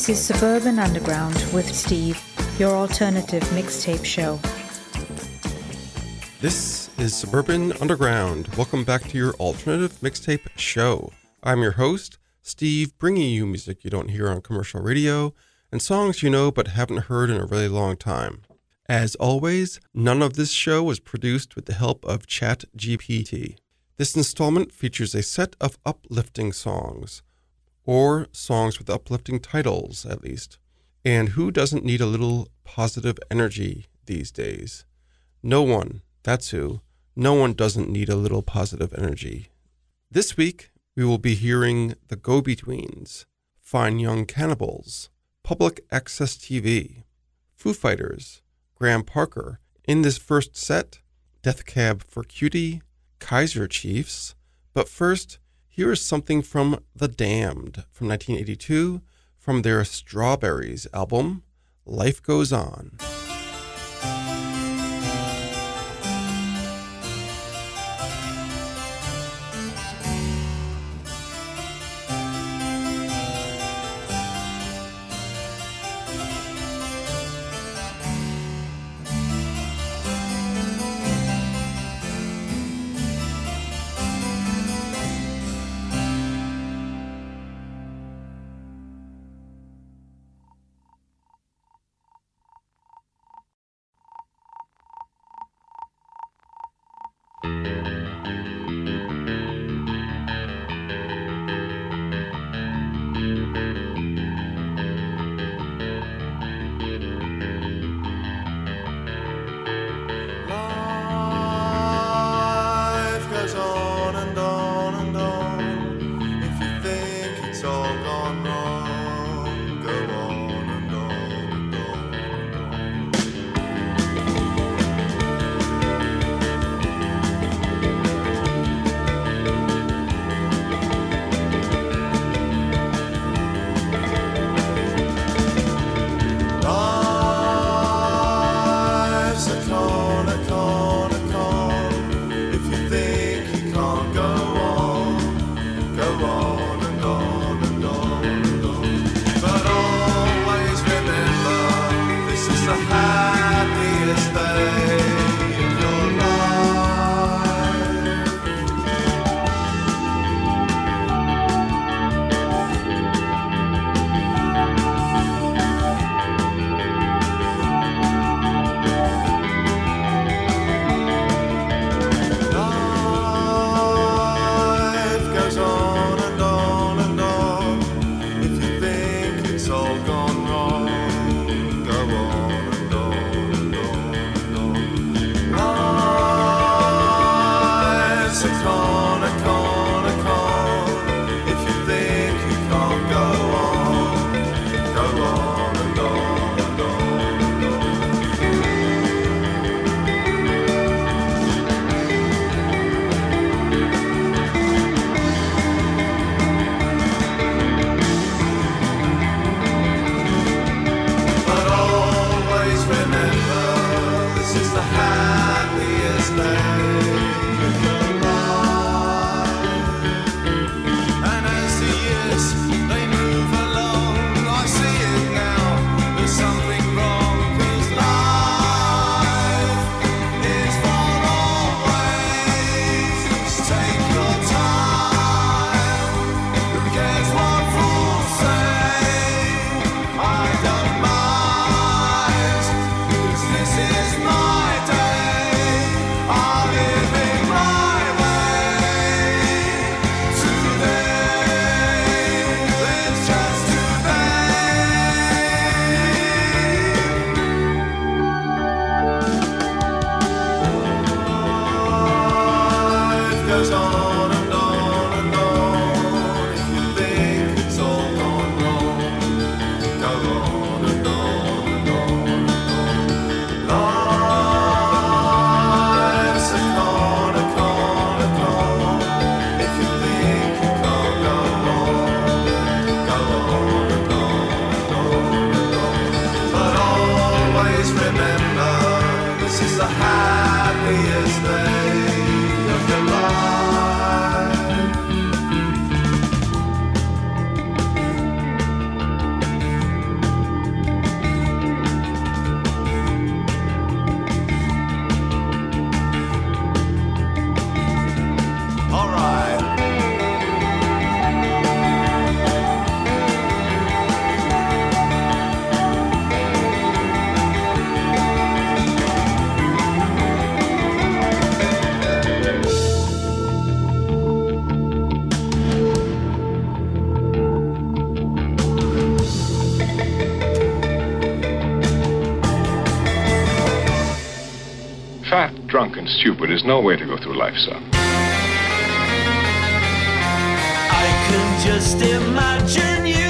This is Suburban Underground with Steve, your alternative mixtape show. This is Suburban Underground. Welcome back to your alternative mixtape show. I'm your host, Steve, bringing you music you don't hear on commercial radio and songs you know but haven't heard in a really long time. As always, none of this show was produced with the help of ChatGPT. This installment features a set of uplifting songs, or songs with uplifting titles, at least. And who doesn't need a little positive energy these days? No one, that's who. No one doesn't need a little positive energy. This week, we will be hearing The Go Betweens, Fine Young Cannibals, Public Access TV, Foo Fighters, Graham Parker. In this first set, Death Cab for Cutie, Kaiser Chiefs. But first, here is something from The Damned from 1982 from their Strawberries album, Life Goes On. night. drunk and stupid is no way to go through life, son. I can just imagine you.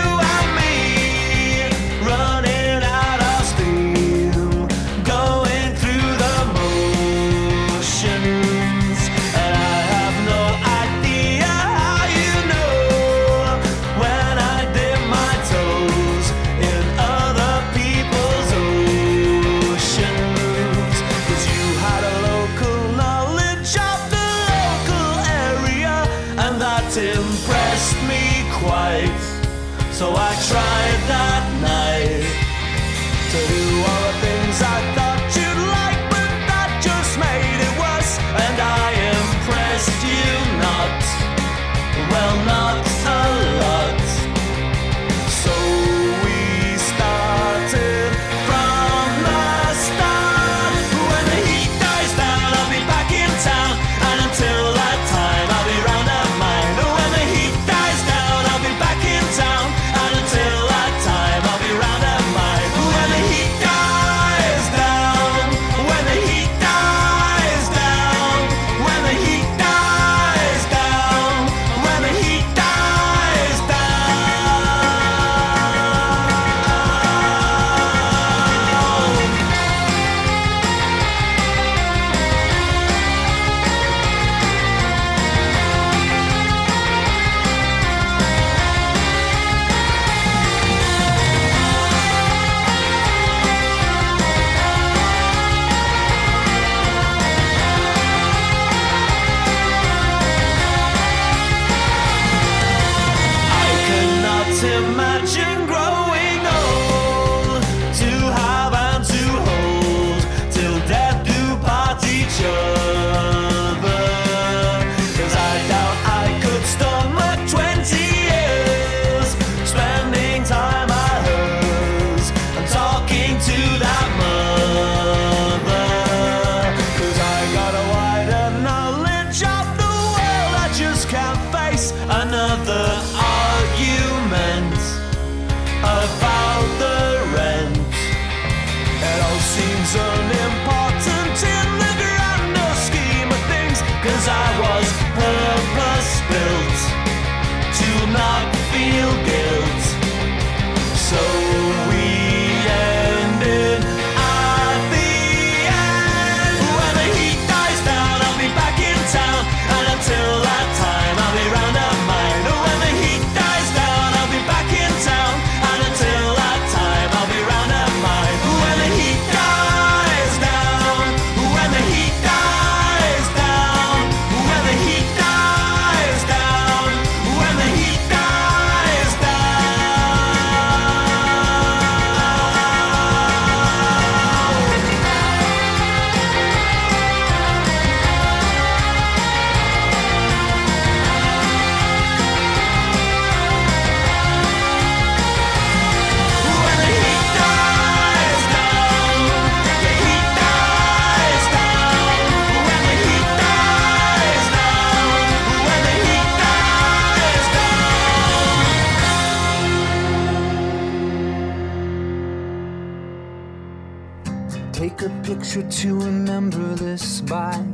by.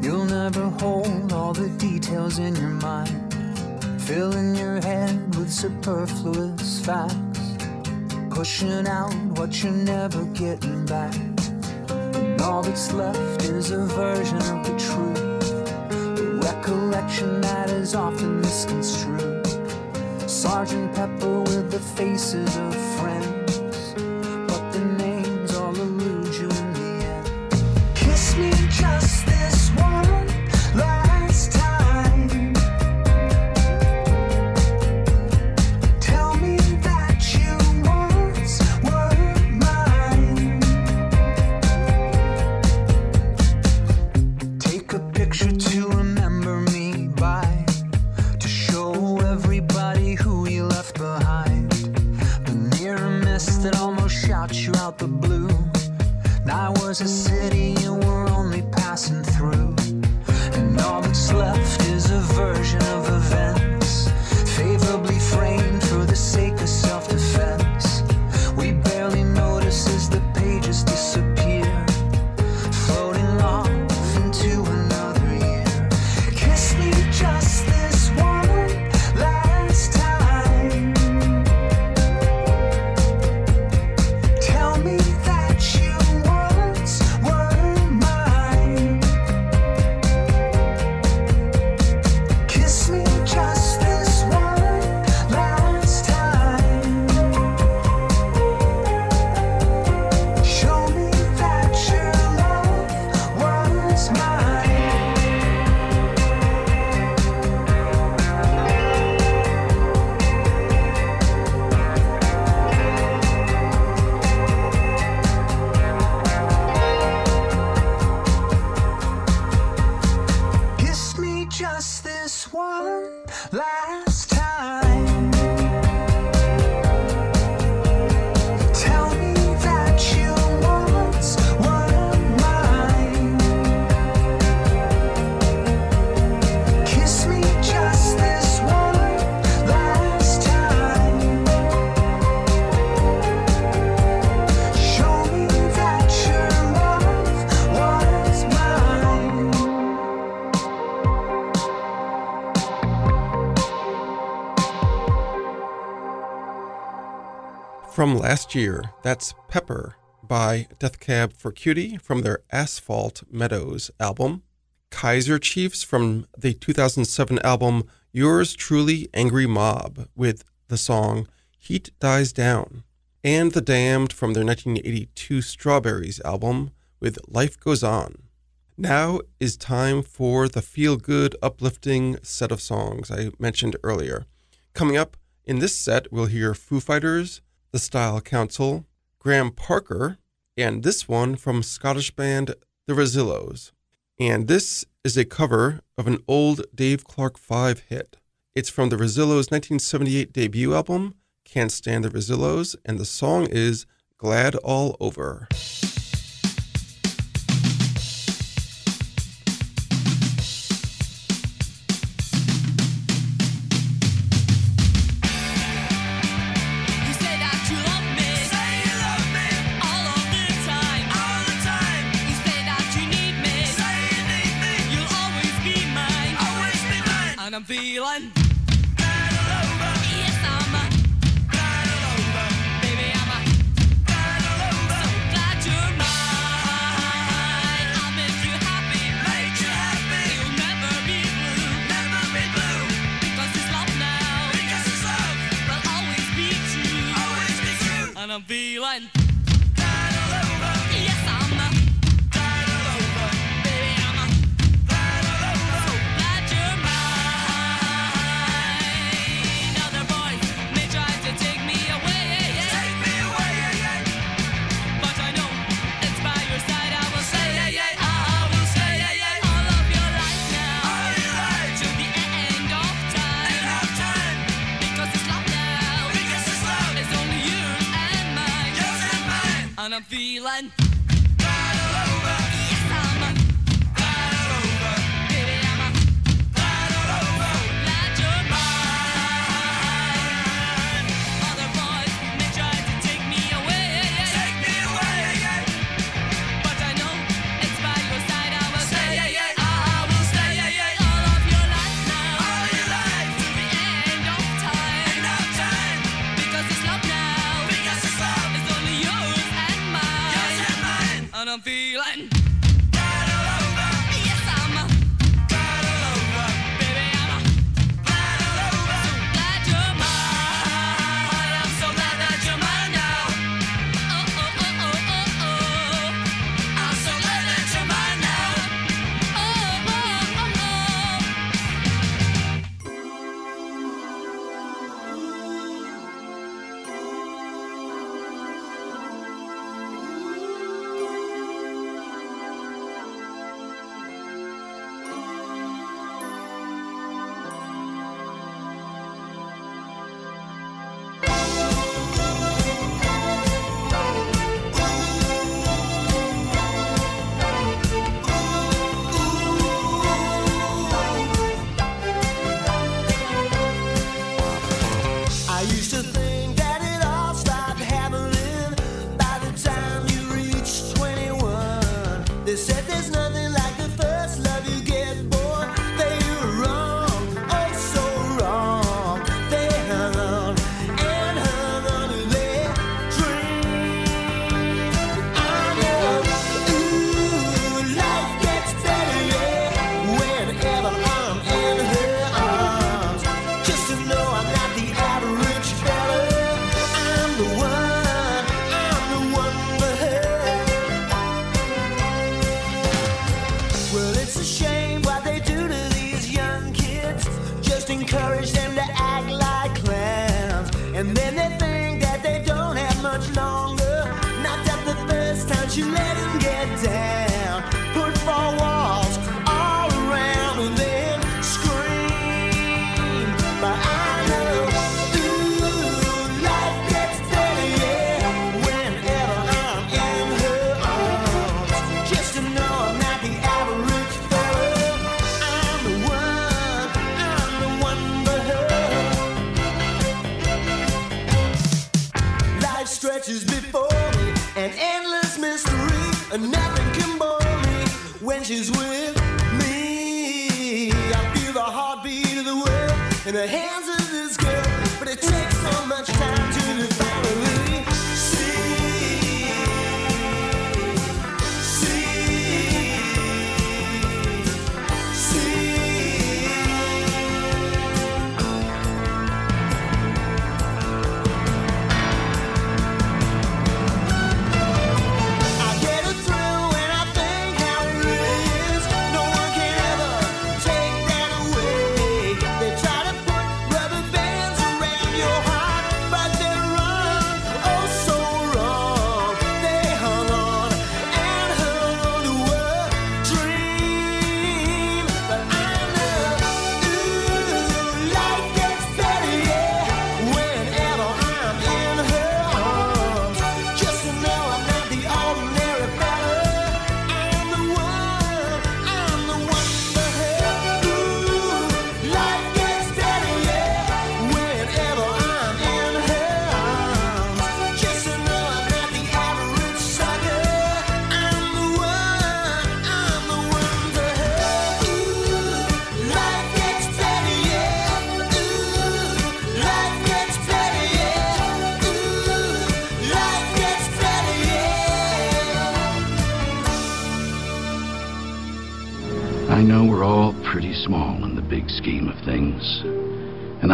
You'll never hold all the details in your mind, filling your head with superfluous facts, pushing out what you're never getting back. And all that's left is a version of the truth, a recollection that is often misconstrued. Sergeant Pepper with the faces of friends from last year. That's Pepper by Death Cab for Cutie from their Asphalt Meadows album. Kaiser Chiefs from the 2007 album Yours Truly Angry Mob with the song Heat Dies Down. And The Damned from their 1982 Strawberries album with Life Goes On. Now is time for the feel good, uplifting set of songs I mentioned earlier. Coming up in this set, we'll hear Foo Fighters, the Style Council, Graham Parker, and this one from Scottish band The Rezillos. And this is a cover of an old Dave Clark 5 hit. It's from the Rezillos' 1978 debut album, Can't Stand the Rezillos, and the song is Glad All Over.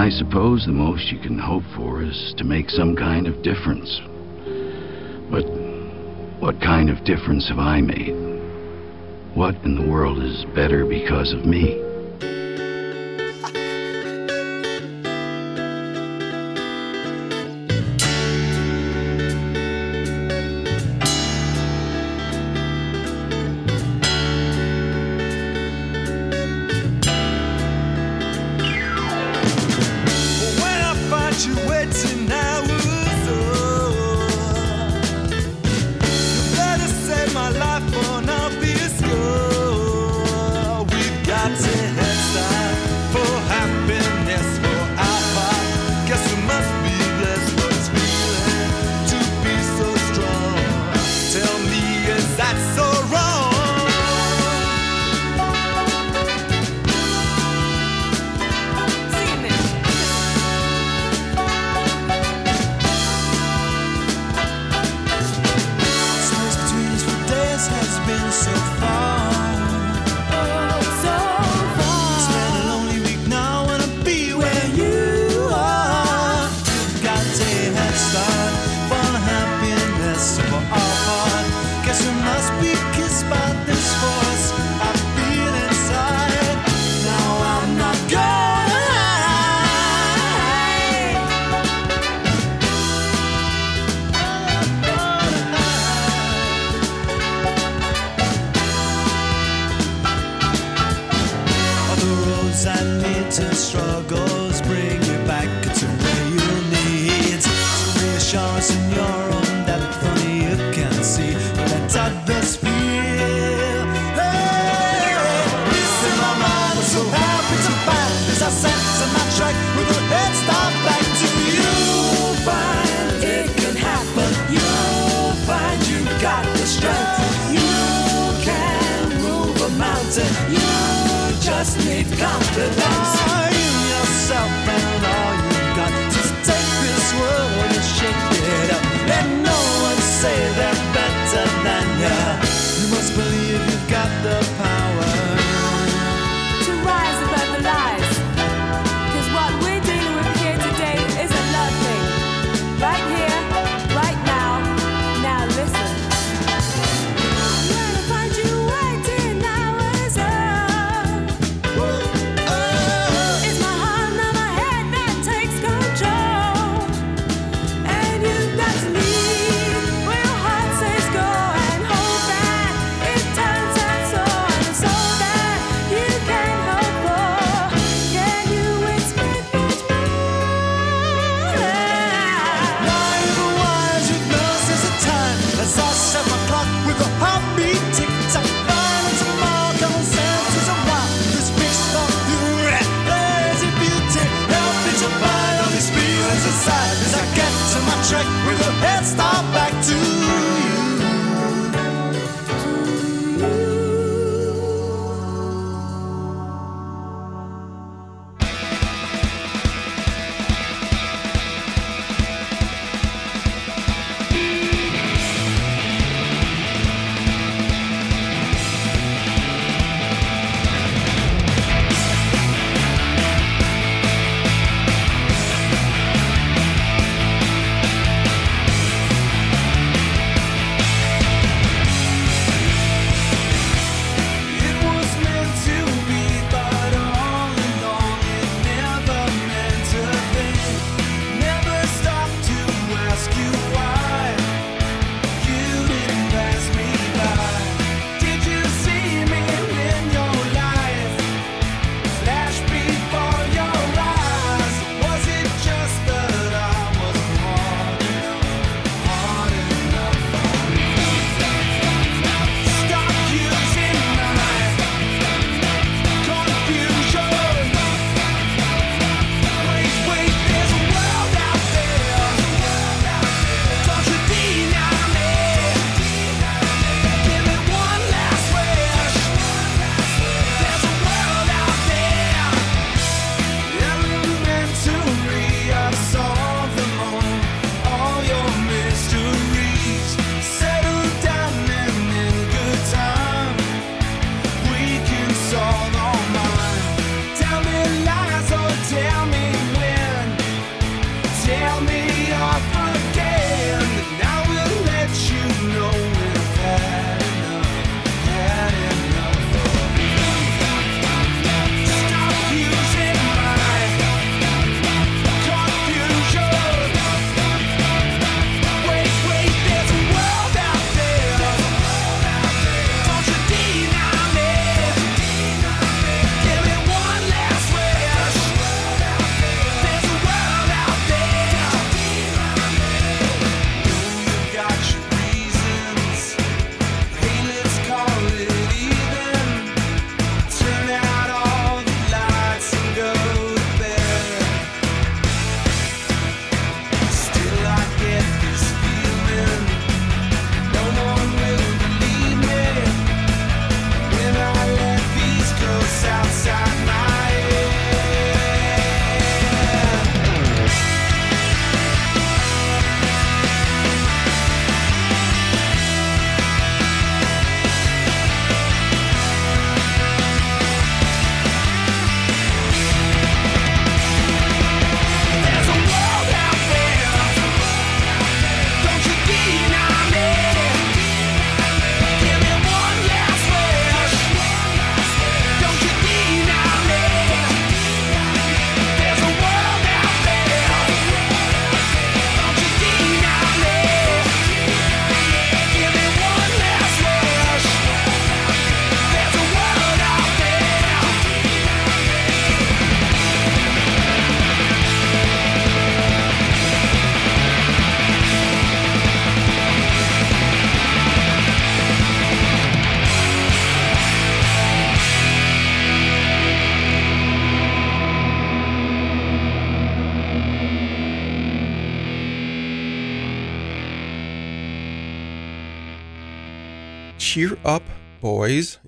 I suppose the most you can hope for is to make some kind of difference. But what kind of difference have I made? What in the world is better because of me? graduating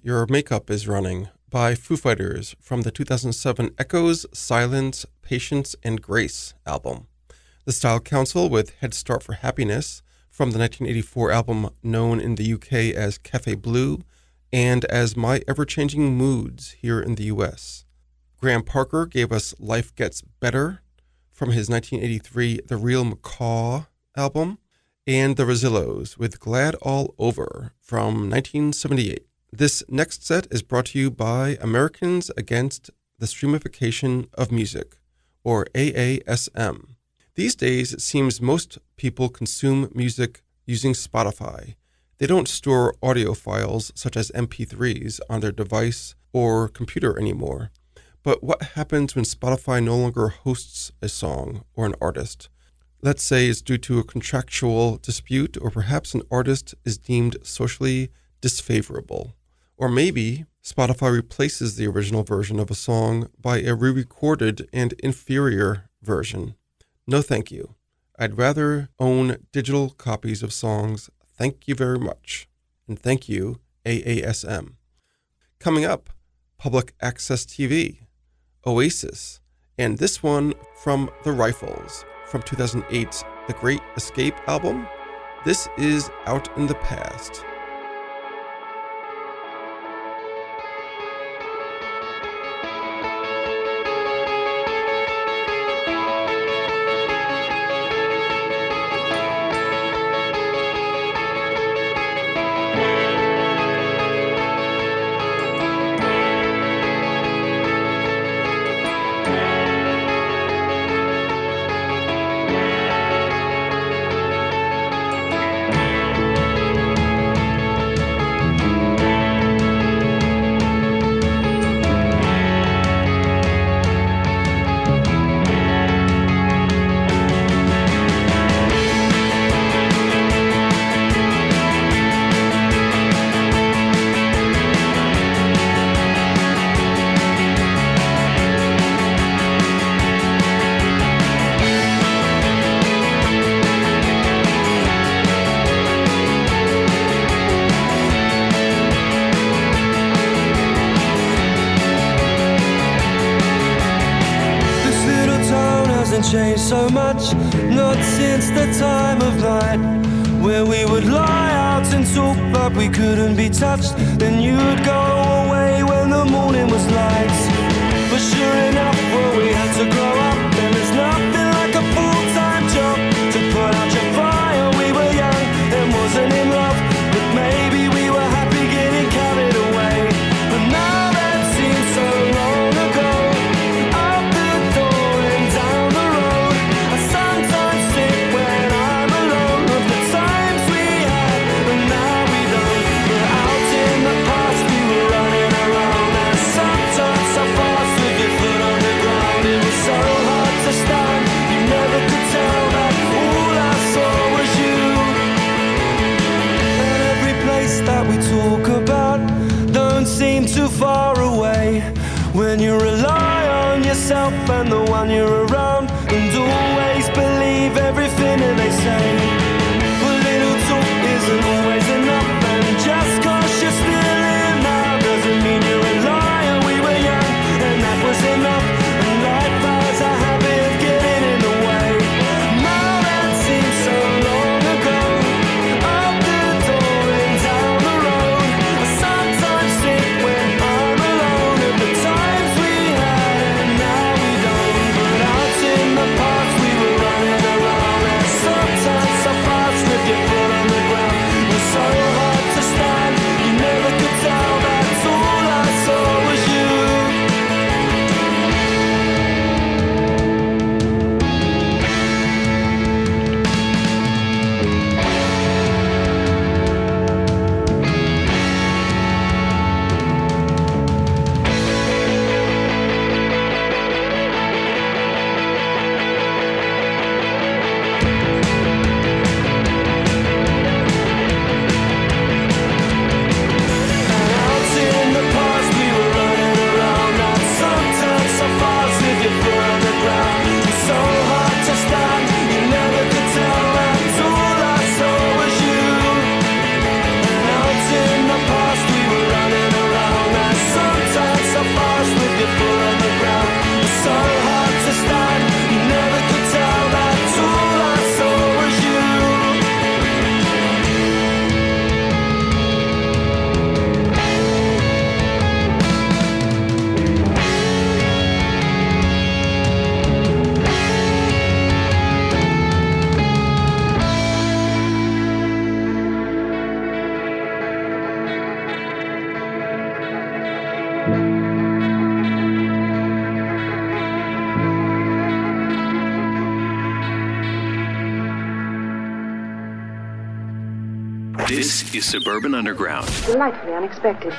Your Makeup is Running by Foo Fighters from the 2007 Echoes, Silence, Patience, and Grace album. The Style Council with Head Start for Happiness from the 1984 album known in the UK as Cafe Bleu and as My Ever Changing Moods here in the US. Graham Parker gave us Life Gets Better from his 1983 The Real Macaw album and the Rezillos with Glad All Over from 1978. This next set is brought to you by Americans Against the Streamification of Music, or AASM. These days, it seems most people consume music using Spotify. They don't store audio files such as MP3s on their device or computer anymore. But what happens when Spotify no longer hosts a song or an artist? Let's say it's due to a contractual dispute, or perhaps an artist is deemed socially disfavorable. Or maybe Spotify replaces the original version of a song by a re recorded and inferior version. No, thank you. I'd rather own digital copies of songs. Thank you very much. And thank you, AASM. Coming up, Public Access TV, Oasis, and this one from The Rifles from 2008's The Great Escape album. This is Out in the Past. Suburban Underground. Delightfully unexpected.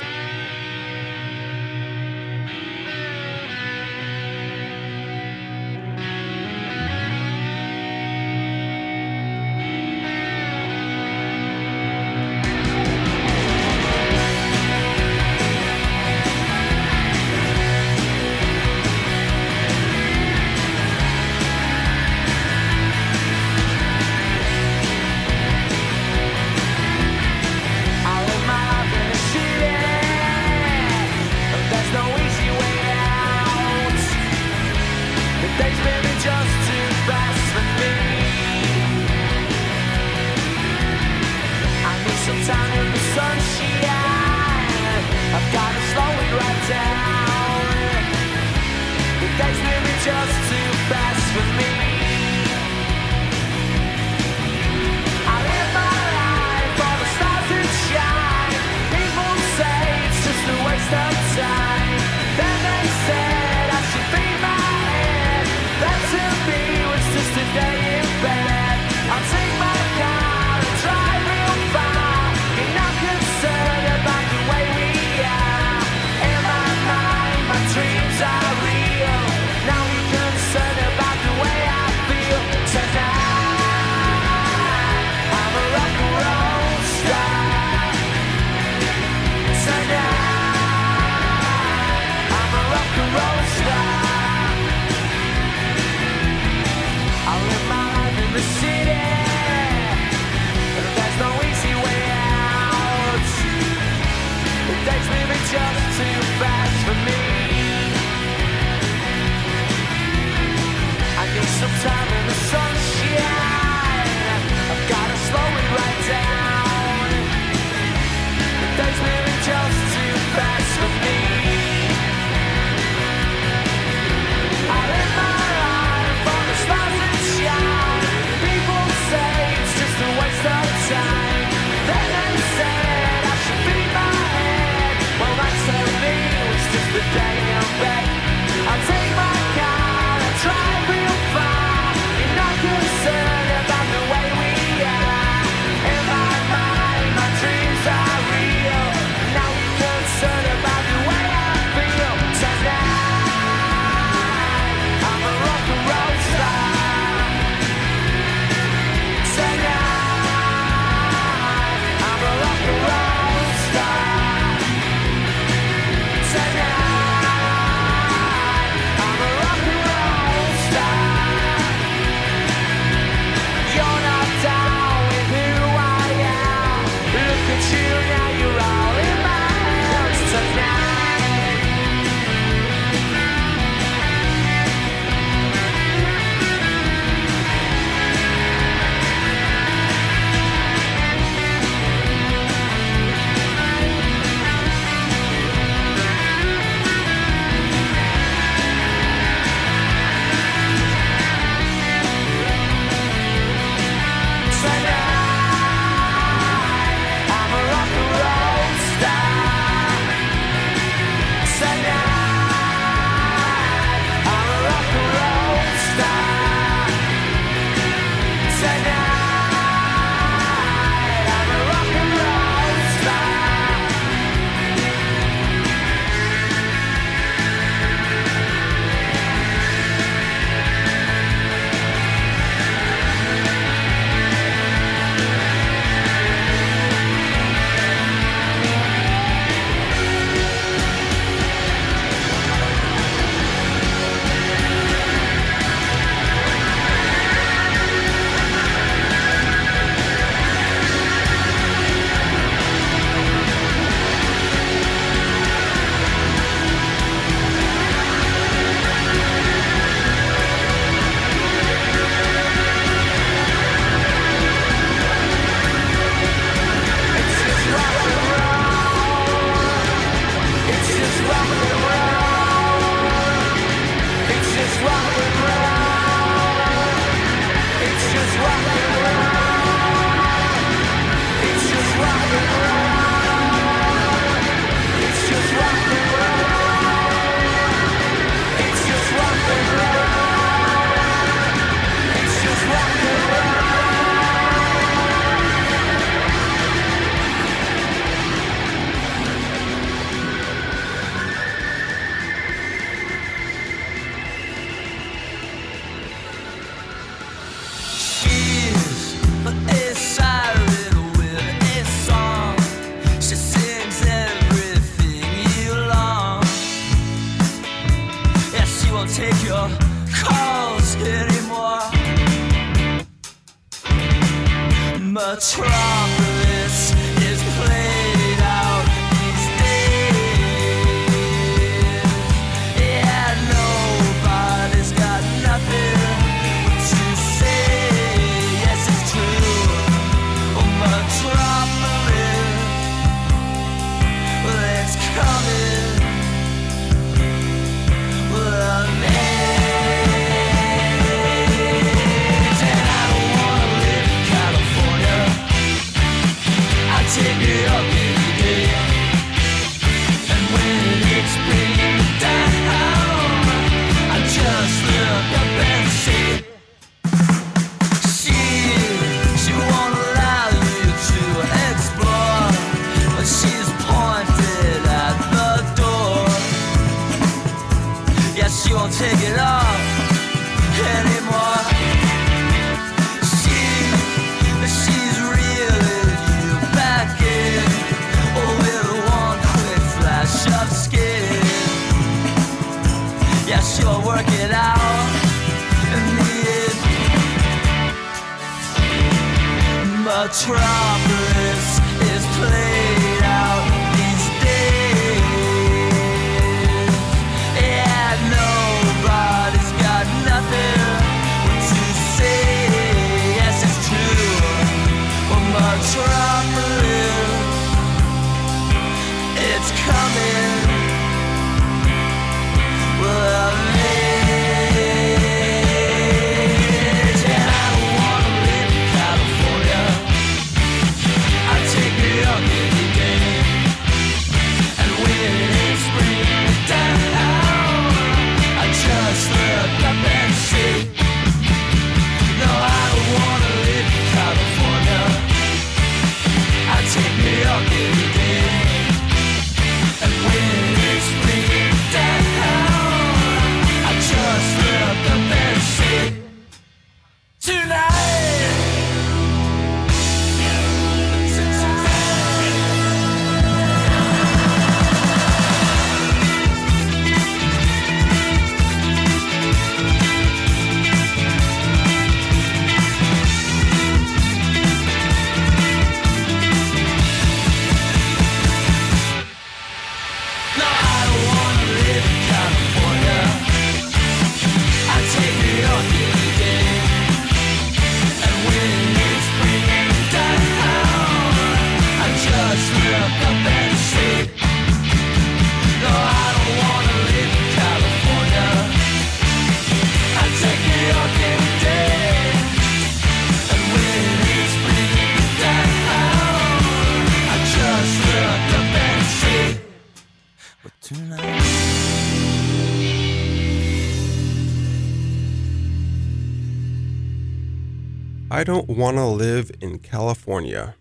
I don't want to live in California.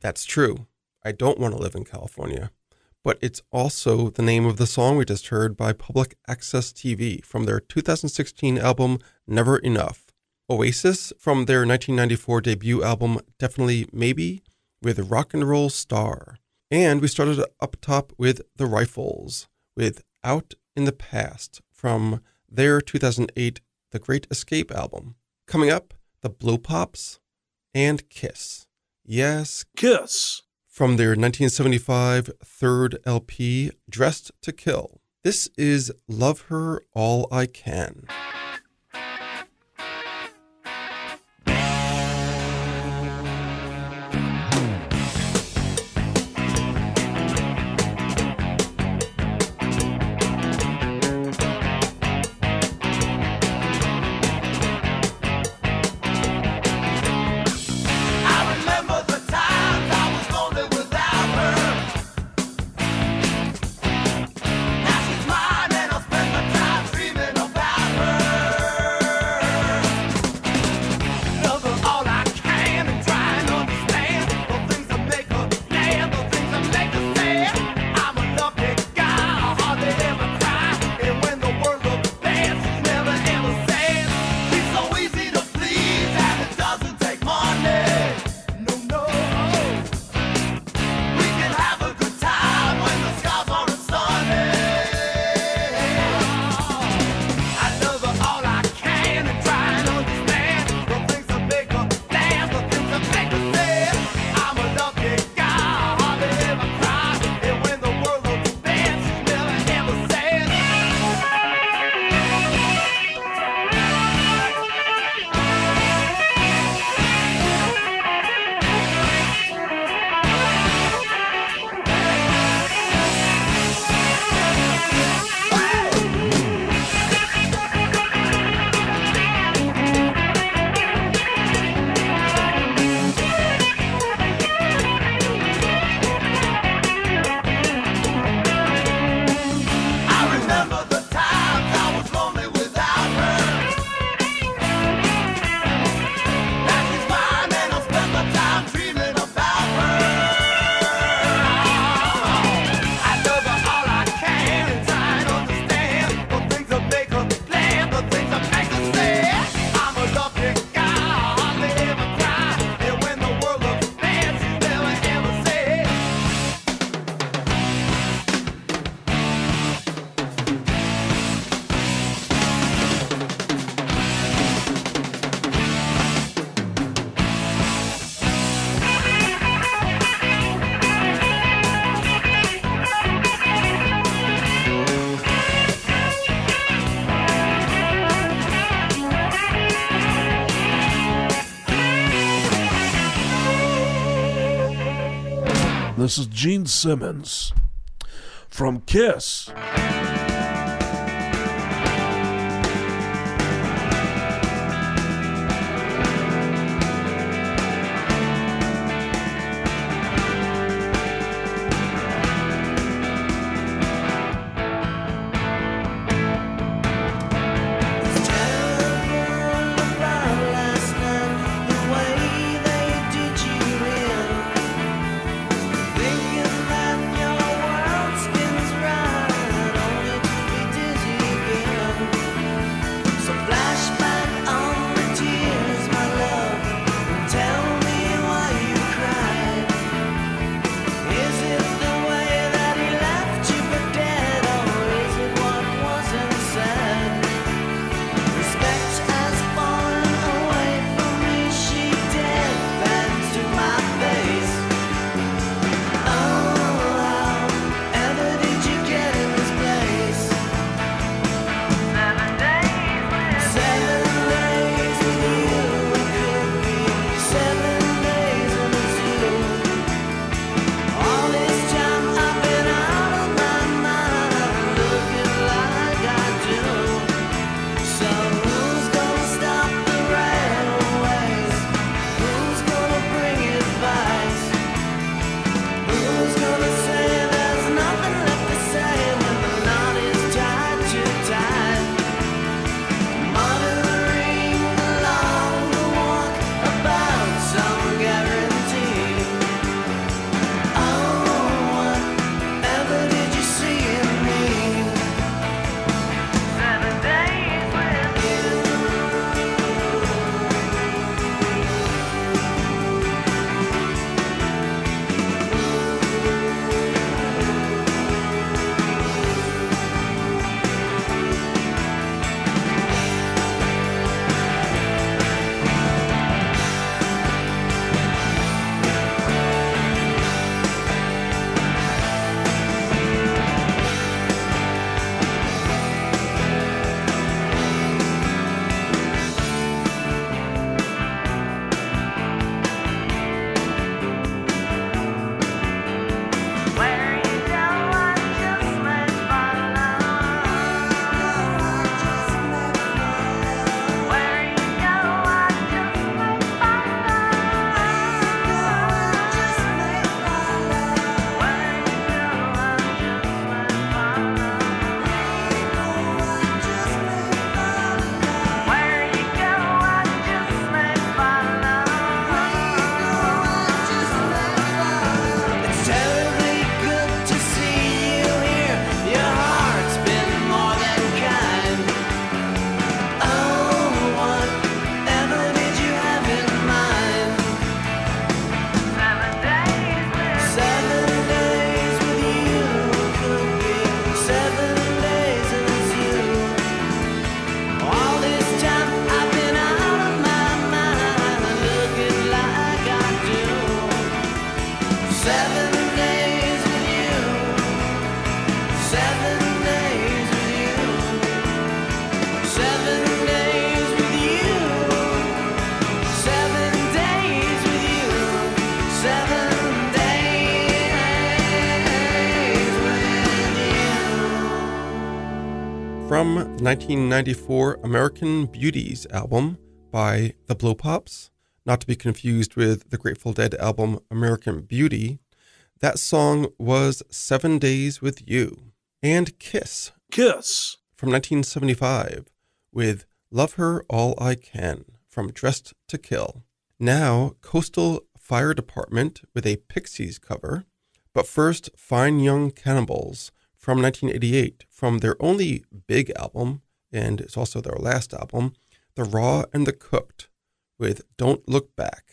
That's true. I don't want to live in California. But it's also the name of the song we just heard by Public Access TV from their 2016 album Never Enough. Oasis from their 1994 debut album Definitely Maybe with Rock and Roll Star. And we started up top with The Rifles with Out in the Past from their 2008 The Great Escape album. Coming up, the Blow Pops, and Kiss. Yes, Kiss. From their 1975 third LP, Dressed to Kill. This is Love Her All I Can. This is Gene Simmons from Kiss. 1994 American Beauties album by the Blow Pops, not to be confused with the Grateful Dead album American Beauty. That song was Seven Days with You. And Kiss. Kiss. From 1975 with Love Her All I Can from Dressed to Kill. Now, Coastal Fire Department with a Pixies cover, but first, Fine Young Cannibals from 1988 from their only big album, and it's also their last album, The Raw and the Cooked, with Don't Look Back.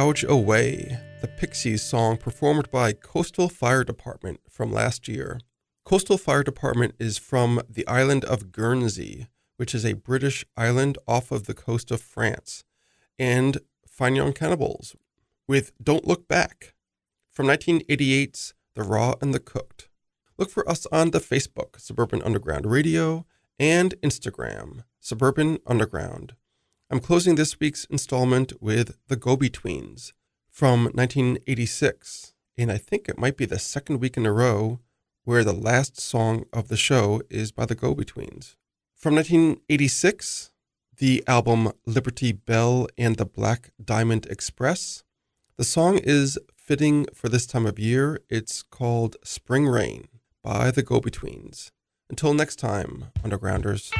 Gouge Away, the Pixies song performed by Coastal Fire Department from last year. Coastal Fire Department is from the island of Guernsey, which is a British island off of the coast of France, and Fine Young Cannibals with Don't Look Back from 1988's The Raw and the Cooked. Look for us on the Facebook, Suburban Underground Radio, and Instagram, Suburban Underground. I'm closing this week's installment with The Go Betweens from 1986, and I think it might be the second week in a row where the last song of the show is by The Go Betweens. From 1986, the album Liberty Bell and the Black Diamond Express. The song is fitting for this time of year. It's called Spring Rain by The Go Betweens. Until next time, Undergrounders.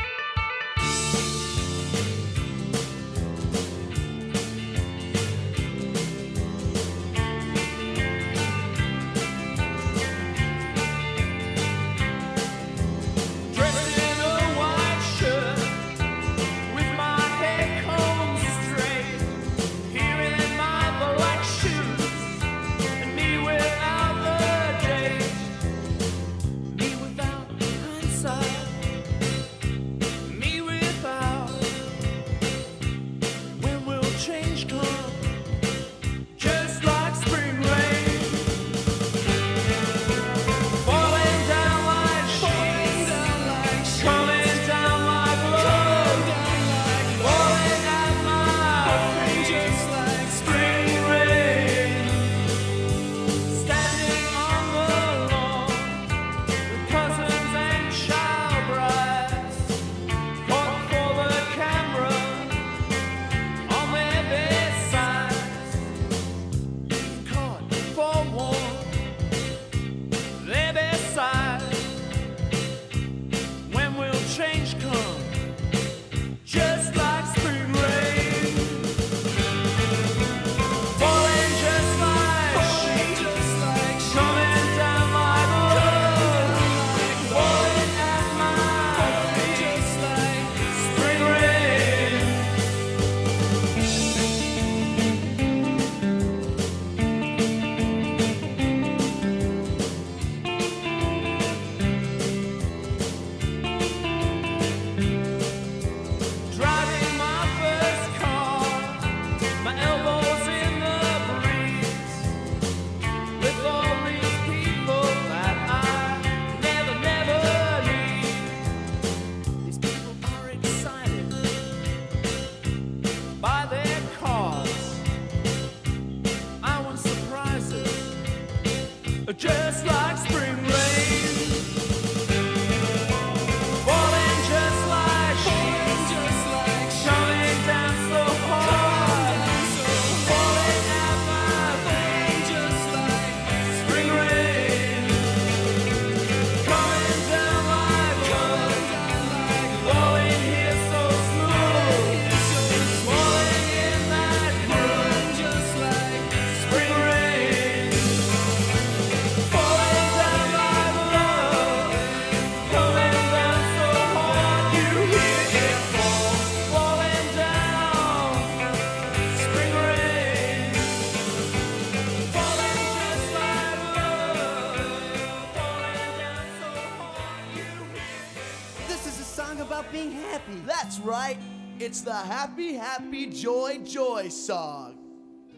right, it's the Happy, Happy, Joy, Joy song.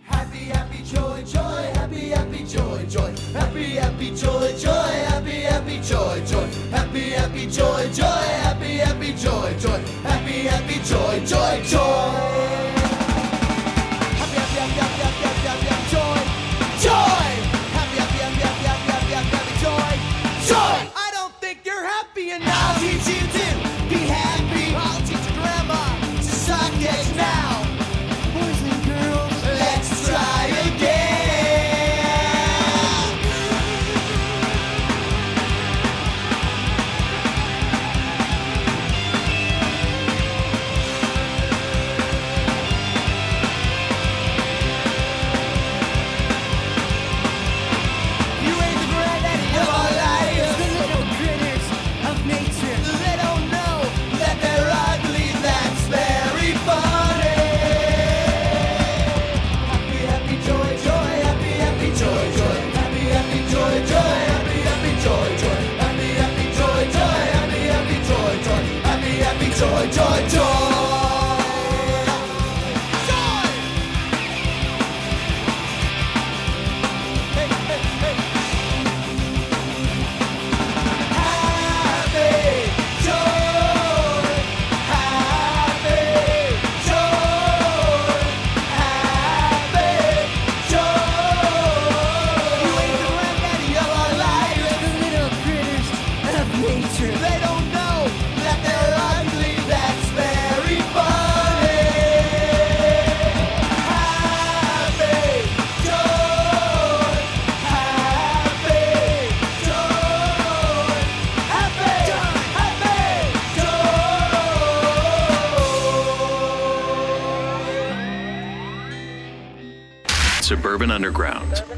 Happy, happy, joy, joy, happy, happy, joy, joy. Happy, happy, joy, joy, happy, happy, joy, joy. Happy, happy, joy, joy, happy, happy, joy, joy. Happy, happy, joy, joy, joy. Urban Underground.